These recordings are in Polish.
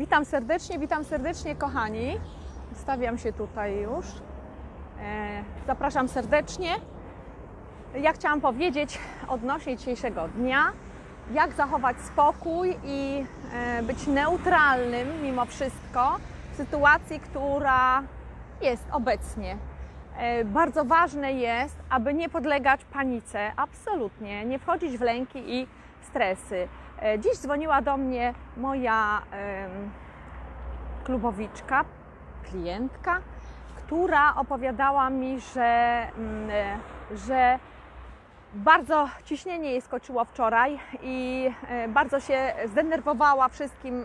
Witam serdecznie, witam serdecznie kochani. Stawiam się tutaj już. E, Zapraszam serdecznie. Ja chciałam powiedzieć odnośnie dzisiejszego dnia, jak zachować spokój i e, być neutralnym mimo wszystko w sytuacji, która jest obecnie. E, Bardzo ważne jest, aby nie podlegać panice, absolutnie, nie wchodzić w lęki i stresy. E, Dziś dzwoniła do mnie moja klubowiczka, klientka, która opowiadała mi, że, mm, e, że bardzo ciśnienie jej skoczyło wczoraj i e, bardzo się zdenerwowała wszystkim,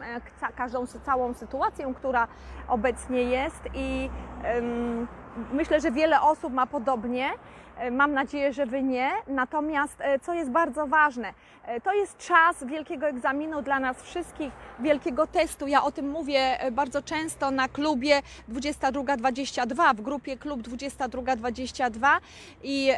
każdą całą sytuacją, która obecnie jest i myślę, że wiele osób ma podobnie. E, Mam nadzieję, że Wy nie. Natomiast e, co jest bardzo ważne, e, to jest czas wielkiego egzaminu dla nas wszystkich, wielkiego testu. Ja o tym mówię bardzo często na klubie 2222, w grupie klub 2222 i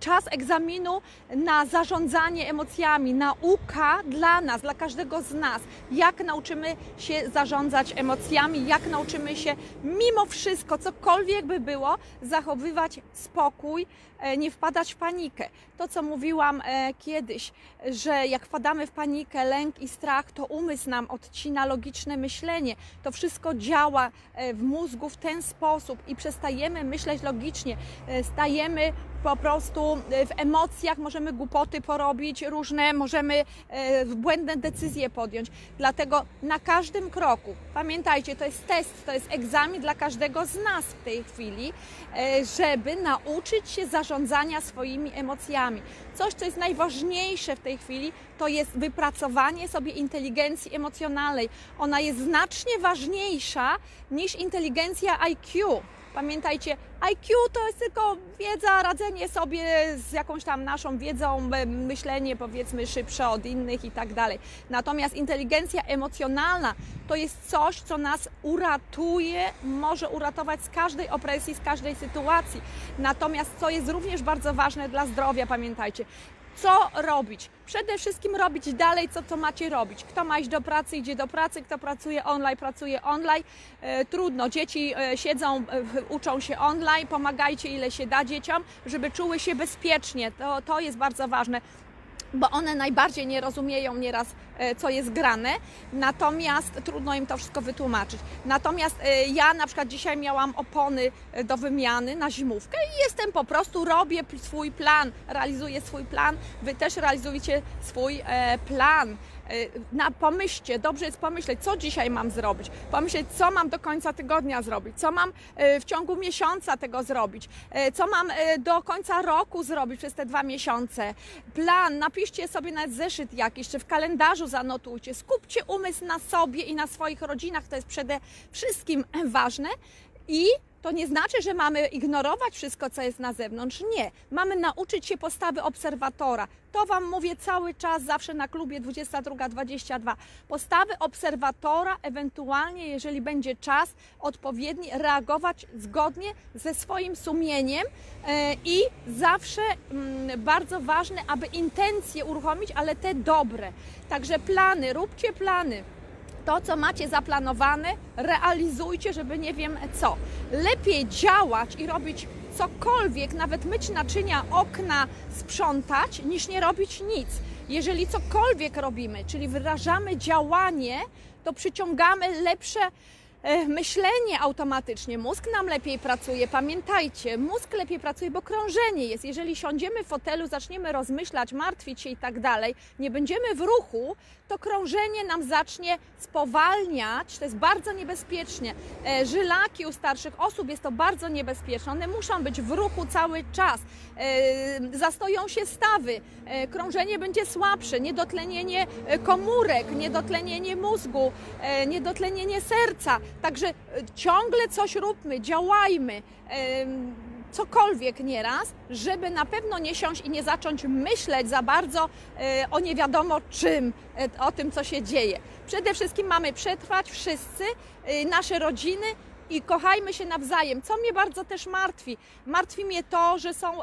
czas egzaminu na zarządzanie emocjami, nauka dla nas, dla każdego z nas, jak nauczymy się zarządzać emocjami, jak nauczymy się mimo wszystko, cokolwiek by było, zachowywać spokój, e, nie wpadać w panikę. To, co mówiłam e, kiedyś, że jak wpadamy w panikę, lęk i strach, to umysł nam odcina logiczne myślenie. To wszystko działa e, w mózgu w ten sposób i przestajemy myśleć logicznie, stajemy po prostu e, w emocjach, możemy głupoty porobić różne, możemy e, błędne decyzje podjąć. Dlatego na każdym kroku, pamiętajcie, to jest test, to jest egzamin dla każdego z nas w tej chwili, e, żeby nauczyć się zarządzania swoimi emocjami. Coś, co jest najważniejsze w tej chwili, to jest wypracowanie sobie inteligencji emocjonalnej. Ona jest znacznie ważniejsza niż inteligencja IQ. Pamiętajcie, IQ to jest tylko wiedza, radzenie sobie z jakąś tam naszą wiedzą, myślenie powiedzmy szybsze od innych i tak dalej. Natomiast inteligencja emocjonalna to jest coś, co nas uratuje, może uratować z każdej opresji, z każdej sytuacji. Natomiast co jest również bardzo ważne dla zdrowia, pamiętajcie, co robić? Przede wszystkim robić dalej, co to macie robić. Kto ma iść do pracy, idzie do pracy, kto pracuje online, pracuje online. E, trudno, dzieci e, siedzą, e, uczą się online, pomagajcie ile się da dzieciom, żeby czuły się bezpiecznie. To, to jest bardzo ważne bo one najbardziej nie rozumieją nieraz, e, co jest grane, natomiast trudno im to wszystko wytłumaczyć. Natomiast e, ja na przykład dzisiaj miałam opony e, do wymiany na zimówkę i jestem po prostu, robię swój plan, realizuję swój plan, Wy też realizujecie swój plan. E, Na, pomyślcie, dobrze jest pomyśleć, co dzisiaj mam zrobić, pomyśleć, co mam do końca tygodnia zrobić, co mam e, w ciągu miesiąca tego zrobić, e, co mam do końca roku zrobić przez te dwa miesiące. Plan, napiszcie sobie nawet zeszyt jakiś, czy w kalendarzu zanotujcie, skupcie umysł na sobie i na swoich rodzinach, to jest przede wszystkim ważne. I to nie znaczy, że mamy ignorować wszystko, co jest na zewnątrz. Nie. Mamy nauczyć się postawy obserwatora. To Wam mówię cały czas, zawsze na klubie 22-22. Postawy obserwatora, ewentualnie, jeżeli będzie czas odpowiedni, reagować zgodnie ze swoim sumieniem e, i zawsze mm, bardzo ważne, aby intencje uruchomić, ale te dobre. Także plany, róbcie plany to, co macie zaplanowane, realizujcie, żeby nie wiem co. Lepiej działać i robić cokolwiek, nawet myć naczynia, okna, sprzątać, niż nie robić nic. Jeżeli cokolwiek robimy, czyli wyrażamy działanie, to przyciągamy lepsze myślenie automatycznie. Mózg nam lepiej pracuje. Pamiętajcie, mózg lepiej pracuje, bo krążenie jest. Jeżeli siądziemy w fotelu, zaczniemy rozmyślać, martwić się i tak dalej, nie będziemy w ruchu, to krążenie nam zacznie spowalniać. To jest bardzo niebezpiecznie. E, Żylaki u starszych osób jest to bardzo niebezpieczne. One muszą być w ruchu cały czas. E, Zastoją się stawy. E, Krążenie będzie słabsze. Niedotlenienie e, komórek, niedotlenienie mózgu, e, niedotlenienie serca. Także e, ciągle coś róbmy, działajmy. Cokolwiek nieraz, żeby na pewno nie siąść i nie zacząć myśleć za bardzo e, o nie wiadomo czym, e, o tym, co się dzieje. Przede wszystkim mamy przetrwać wszyscy, nasze rodziny i kochajmy się nawzajem. Co mnie bardzo też martwi? Martwi mnie to, że są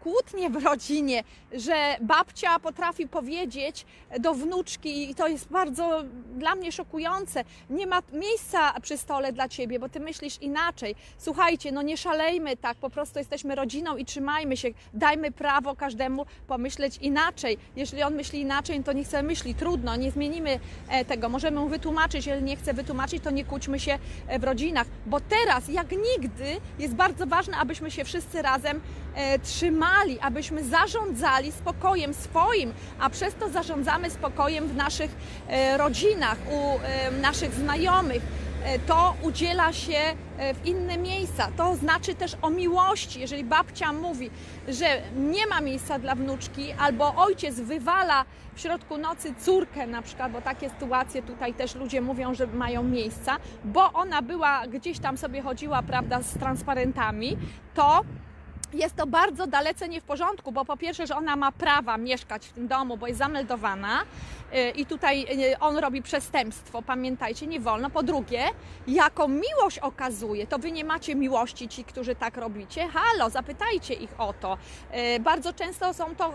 kłótnie w rodzinie, że babcia potrafi powiedzieć do wnuczki, i to jest bardzo dla mnie szokujące, nie ma miejsca przy stole dla ciebie, bo ty myślisz inaczej. Słuchajcie, no nie szalejmy tak, po prostu jesteśmy rodziną i trzymajmy się, dajmy prawo każdemu pomyśleć inaczej. Jeżeli on myśli inaczej, to nie chce myśli, trudno, nie zmienimy e, tego. Możemy mu wytłumaczyć, jeżeli nie chce wytłumaczyć, to nie kłóćmy się e, w rodzinach, bo teraz, jak nigdy, jest bardzo ważne, abyśmy się wszyscy razem e, trzymali, abyśmy zarządzali spokojem swoim, a przez to zarządzamy spokojem w naszych e, rodzinach, u e, naszych znajomych. E, To udziela się w inne miejsca. To znaczy też o miłości. Jeżeli babcia mówi, że nie ma miejsca dla wnuczki, albo ojciec wywala w środku nocy córkę na przykład, bo takie sytuacje tutaj też ludzie mówią, że mają miejsca, bo ona była gdzieś tam sobie chodziła, prawda, z transparentami, to jest to bardzo dalece nie w porządku, bo po pierwsze, że ona ma prawa mieszkać w tym domu, bo jest zameldowana yy, i tutaj yy, on robi przestępstwo, pamiętajcie, nie wolno. Po drugie, jaką miłość okazuje, to wy nie macie miłości ci, którzy tak robicie. Halo, zapytajcie ich o to. Yy, Bardzo często są to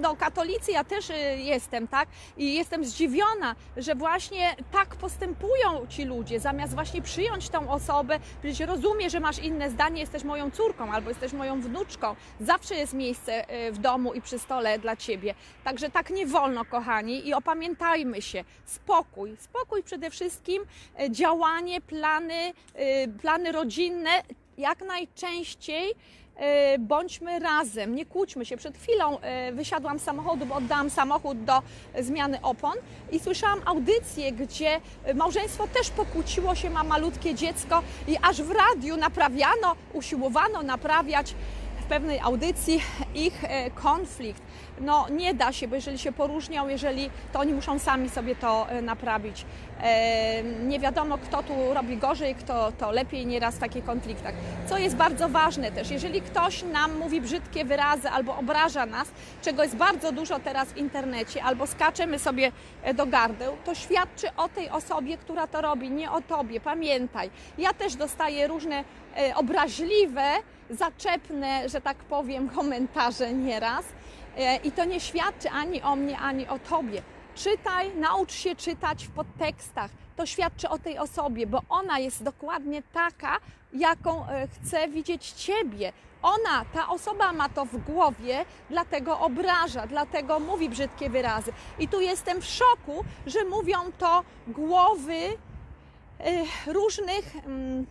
no, katolicy, ja też jestem, tak? I jestem zdziwiona, że właśnie tak postępują ci ludzie, zamiast właśnie przyjąć tą osobę, przecież rozumie, że masz inne zdanie, jesteś moją córką albo jesteś moją wnuczką, zawsze jest miejsce y, w domu i przy stole dla ciebie. Także tak nie wolno, kochani, i opamiętajmy się. Spokój, spokój przede wszystkim, y, działanie, plany, y, plany rodzinne, jak najczęściej bądźmy razem, nie kłóćmy się. Przed chwilą wysiadłam z samochodu, bo oddałam samochód do zmiany opon i słyszałam audycję, gdzie małżeństwo też pokłóciło się, ma malutkie dziecko i aż w radiu naprawiano, usiłowano naprawiać w pewnej audycji ich e, konflikt. No nie da się, bo jeżeli się poróżnią, jeżeli to oni muszą sami sobie to e, naprawić. E, nie wiadomo, kto tu robi gorzej, kto to lepiej nieraz w takich konfliktach. Co jest bardzo ważne też, jeżeli ktoś nam mówi brzydkie wyrazy albo obraża nas, czego jest bardzo dużo teraz w internecie, albo skaczemy sobie e, do gardeł, to świadczy o tej osobie, która to robi, nie o tobie. Pamiętaj, ja też dostaję różne obraźliwe, zaczepne, że tak powiem, komentarze nieraz. E, I to nie świadczy ani o mnie, ani o tobie. Czytaj, naucz się czytać w podtekstach. To świadczy o tej osobie, bo ona jest dokładnie taka, jaką e, chce widzieć ciebie. Ona, ta osoba ma to w głowie, dlatego obraża, dlatego mówi brzydkie wyrazy. I tu jestem w szoku, że mówią to głowy e, różnych mm,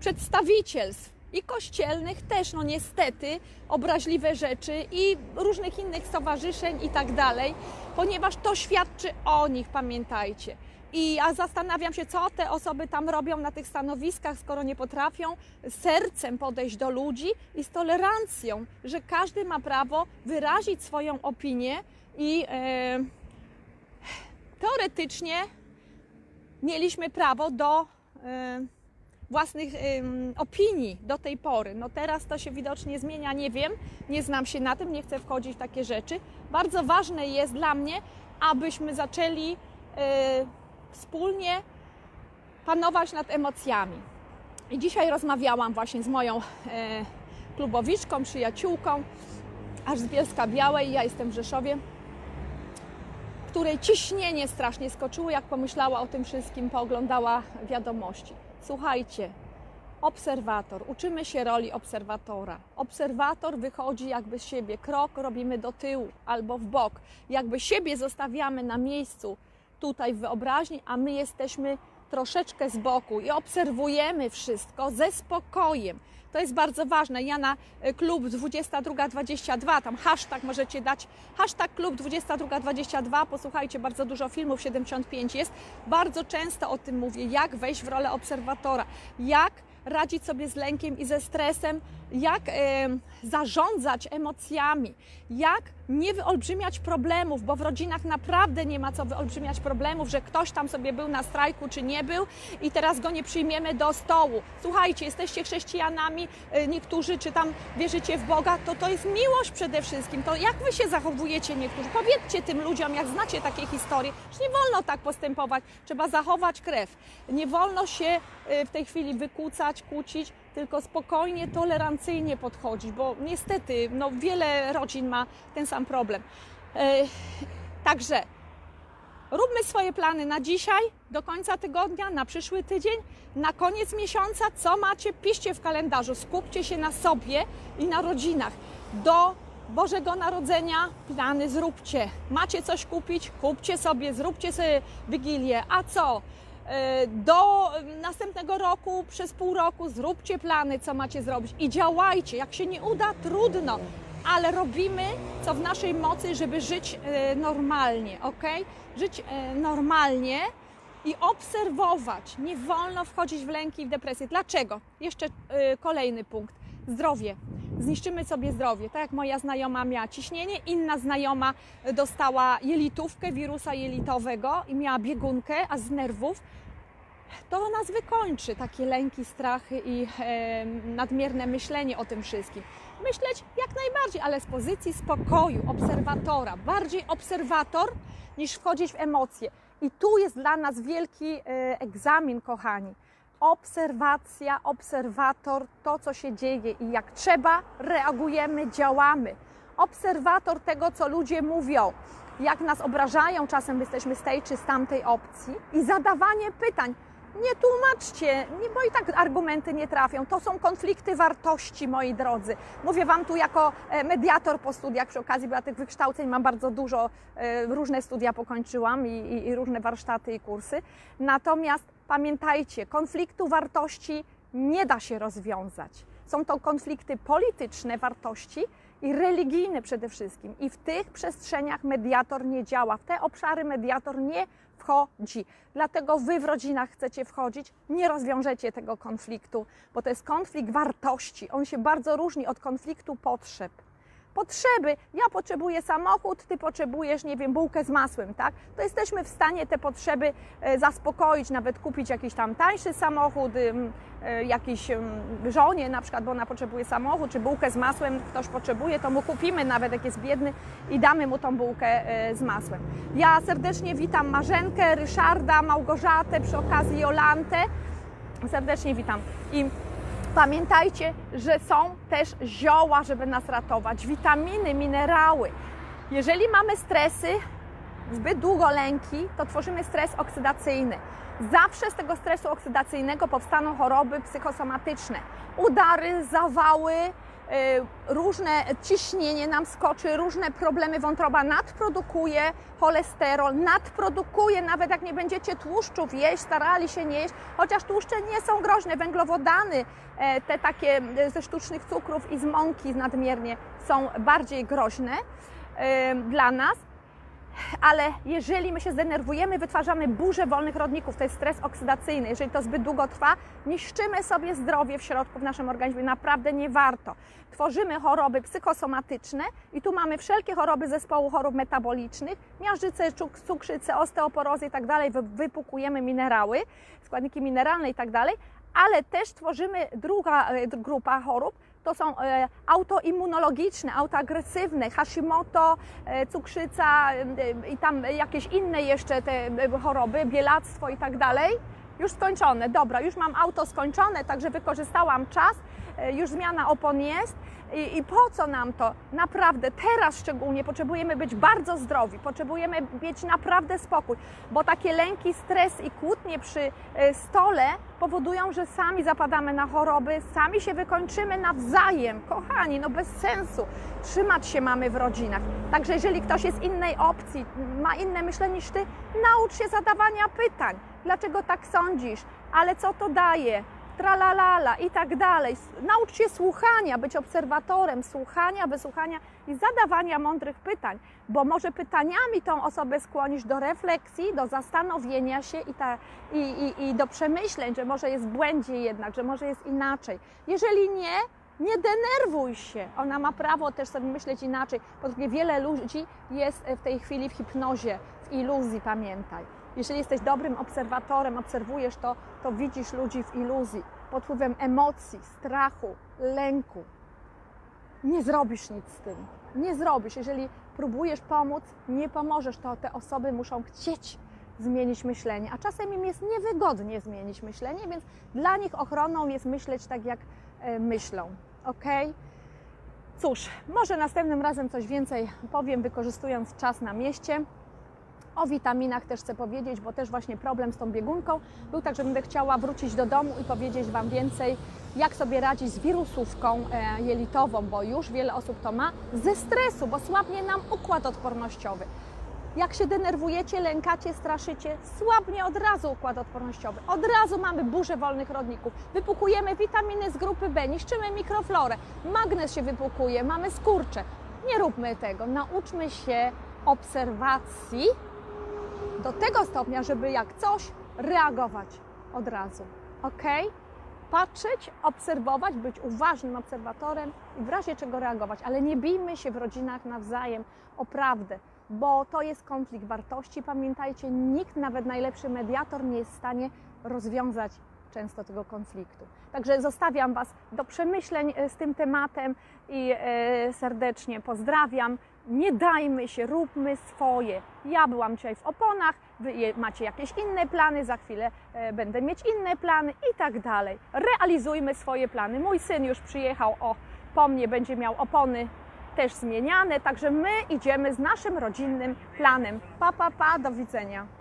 przedstawicielstw i kościelnych też, no niestety, obraźliwe rzeczy i różnych innych stowarzyszeń i tak dalej, ponieważ to świadczy o nich, pamiętajcie. I ja zastanawiam się, co te osoby tam robią na tych stanowiskach, skoro nie potrafią sercem podejść do ludzi i z tolerancją, że każdy ma prawo wyrazić swoją opinię i e, teoretycznie mieliśmy prawo do e, własnych ym, opinii do tej pory. No teraz to się widocznie zmienia, nie wiem, nie znam się na tym, nie chcę wchodzić w takie rzeczy. Bardzo ważne jest dla mnie, abyśmy zaczęli y, wspólnie panować nad emocjami. I dzisiaj rozmawiałam właśnie z moją y, klubowiczką, przyjaciółką, aż z Bielska Białej, ja jestem w Rzeszowie, której ciśnienie strasznie skoczyło, jak pomyślała o tym wszystkim, pooglądała wiadomości. Słuchajcie, obserwator, uczymy się roli obserwatora. Obserwator wychodzi jakby z siebie, krok robimy do tyłu albo w bok, jakby siebie zostawiamy na miejscu tutaj w wyobraźni, a my jesteśmy troszeczkę z boku i obserwujemy wszystko ze spokojem. To jest bardzo ważne. Ja na y, klub 2222, tam hashtag możecie dać, hashtag klub 2222, posłuchajcie, bardzo dużo filmów, 75 jest. Bardzo często o tym mówię, jak wejść w rolę obserwatora, jak radzić sobie z lękiem i ze stresem, jak e, zarządzać emocjami, jak nie wyolbrzymiać problemów, bo w rodzinach naprawdę nie ma co wyolbrzymiać problemów, że ktoś tam sobie był na strajku czy nie był i teraz go nie przyjmiemy do stołu. Słuchajcie, jesteście chrześcijanami, e, niektórzy czy tam wierzycie w Boga, to to jest miłość przede wszystkim. To jak wy się zachowujecie niektórzy? Powiedzcie tym ludziom, jak znacie takie historie, że nie wolno tak postępować, trzeba zachować krew. Nie wolno się e, w tej chwili wykłócać, kłócić, tylko spokojnie, tolerancyjnie podchodzić, bo niestety no, wiele rodzin ma ten sam problem. E, także róbmy swoje plany na dzisiaj, do końca tygodnia, na przyszły tydzień, na koniec miesiąca, co macie, piszcie w kalendarzu, skupcie się na sobie i na rodzinach. Do Bożego Narodzenia plany zróbcie. Macie coś kupić? Kupcie sobie, zróbcie sobie Wigilię. A co? E, do następnego roku, przez pół roku zróbcie plany, co macie zrobić i działajcie. Jak się nie uda, trudno, ale robimy co w naszej mocy, żeby żyć e, normalnie, ok? Żyć e, normalnie i obserwować. Nie wolno wchodzić w lęki i w depresję. Dlaczego? Jeszcze kolejny punkt. Zdrowie zniszczymy sobie zdrowie. Tak jak moja znajoma miała ciśnienie, inna znajoma dostała jelitówkę, wirusa jelitowego i miała biegunkę, a z nerwów to nas wykończy, takie lęki, strachy i e, nadmierne myślenie o tym wszystkim. Myśleć jak najbardziej, ale z pozycji spokoju, obserwatora, bardziej obserwator niż wchodzić w emocje. I tu jest dla nas wielki e, egzamin, kochani obserwacja, obserwator, to co się dzieje i jak trzeba, reagujemy, działamy. Obserwator tego, co ludzie mówią, jak nas obrażają, czasem jesteśmy z tej czy z tamtej opcji i zadawanie pytań. Nie tłumaczcie, bo i tak argumenty nie trafią. To są konflikty wartości, moi drodzy. Mówię Wam tu jako e, mediator po studiach, przy okazji, bo ja tych wykształceń mam bardzo dużo, e, różne studia pokończyłam i, i, i różne warsztaty i kursy. Natomiast Pamiętajcie, konfliktu wartości nie da się rozwiązać. Są to konflikty polityczne wartości i religijne przede wszystkim. I w tych przestrzeniach mediator nie działa, w te obszary mediator nie wchodzi. Dlatego wy w rodzinach chcecie wchodzić, nie rozwiążecie tego konfliktu, bo to jest konflikt wartości. On się bardzo różni od konfliktu potrzeb potrzeby. Ja potrzebuję samochód, ty potrzebujesz, nie wiem, bułkę z masłem, tak? To jesteśmy w stanie te potrzeby e, zaspokoić, nawet kupić jakiś tam tańszy samochód, e, jakiś żonie na przykład, bo ona potrzebuje samochód, czy bułkę z masłem ktoś potrzebuje, to mu kupimy nawet jak jest biedny i damy mu tą bułkę e, z masłem. Ja serdecznie witam Marzenkę, Ryszarda, Małgorzatę, przy okazji Jolantę. Serdecznie witam. I Pamiętajcie, że są też zioła, żeby nas ratować, witaminy, minerały. Jeżeli mamy stresy, zbyt długo lęki, to tworzymy stres oksydacyjny. Zawsze z tego stresu oksydacyjnego powstaną choroby psychosomatyczne, udary, zawały, różne ciśnienie nam skoczy, różne problemy wątroba nadprodukuje cholesterol, nadprodukuje, nawet jak nie będziecie tłuszczów jeść, starali się nie jeść, chociaż tłuszcze nie są groźne, węglowodany, e, te takie e, ze sztucznych cukrów i z mąki nadmiernie są bardziej groźne e, dla nas ale jeżeli my się zdenerwujemy, wytwarzamy burzę wolnych rodników, to jest stres oksydacyjny. Jeżeli to zbyt długo trwa, niszczymy sobie zdrowie w środku w naszym organizmie. Naprawdę nie warto. Tworzymy choroby psychosomatyczne i tu mamy wszelkie choroby zespołu chorób metabolicznych, miażdżycę, cukrzycę, osteoporozę i tak dalej. Wypukujemy minerały, składniki mineralne i tak dalej, ale też tworzymy druga e, grupa chorób, to są e, autoimmunologiczne, autoagresywne, Hashimoto, e, cukrzyca e, i tam jakieś inne jeszcze te choroby, bielactwo i tak dalej. Już skończone, dobra, już mam auto skończone, także wykorzystałam czas, już zmiana opon jest i, I, po co nam to? Naprawdę, teraz szczególnie potrzebujemy być bardzo zdrowi, potrzebujemy mieć naprawdę spokój, bo takie lęki, stres i kłótnie przy e, stole powodują, że sami zapadamy na choroby, sami się wykończymy nawzajem. Kochani, no bez sensu. Trzymać się mamy w rodzinach. Także jeżeli ktoś jest innej opcji, ma inne myślenie niż ty, naucz się zadawania pytań. Dlaczego tak sądzisz? Ale co to daje? Tralalala i tak dalej. Naucz się słuchania, być obserwatorem słuchania, wysłuchania i zadawania mądrych pytań, bo może pytaniami tą osobę skłonić do refleksji, do zastanowienia się i, ta, i, i, i do przemyśleń, że może jest błędzie jednak, że może jest inaczej. Jeżeli nie, nie denerwuj się. Ona ma prawo też sobie myśleć inaczej. Bo wiele ludzi jest w tej chwili w hipnozie, w iluzji, pamiętaj. Jeżeli jesteś dobrym obserwatorem, obserwujesz to, to widzisz ludzi w iluzji, pod wpływem emocji, strachu, lęku. Nie zrobisz nic z tym. Nie zrobisz. Jeżeli próbujesz pomóc, nie pomożesz, to te osoby muszą chcieć zmienić myślenie, a czasem im jest niewygodnie zmienić myślenie, więc dla nich ochroną jest myśleć tak, jak e, myślą. Ok? Cóż, może następnym razem coś więcej powiem, wykorzystując czas na mieście. O witaminach też chcę powiedzieć, bo też właśnie problem z tą biegunką był tak, że będę chciała wrócić do domu i powiedzieć Wam więcej, jak sobie radzić z wirusówką e, jelitową, bo już wiele osób to ma, ze stresu, bo słabnie nam układ odpornościowy. Jak się denerwujecie, lękacie, straszycie, słabnie od razu układ odpornościowy. Od razu mamy burzę wolnych rodników. Wypukujemy witaminy z grupy B, niszczymy mikroflorę, magnez się wypukuje, mamy skurcze. Nie róbmy tego. Nauczmy się obserwacji do tego stopnia, żeby jak coś reagować od razu. Ok? Patrzeć, obserwować, być uważnym obserwatorem i w razie czego reagować, ale nie bijmy się w rodzinach nawzajem o prawdę, bo to jest konflikt wartości. Pamiętajcie, nikt, nawet najlepszy mediator, nie jest w stanie rozwiązać często tego konfliktu. Także zostawiam Was do przemyśleń e, z tym tematem i e, serdecznie pozdrawiam. Nie dajmy się, róbmy swoje. Ja byłam dzisiaj w oponach, Wy macie jakieś inne plany, za chwilę e, będę mieć inne plany i tak dalej. Realizujmy swoje plany. Mój syn już przyjechał o, po mnie, będzie miał opony też zmieniane, także my idziemy z naszym rodzinnym planem. Pa, pa, pa, do widzenia.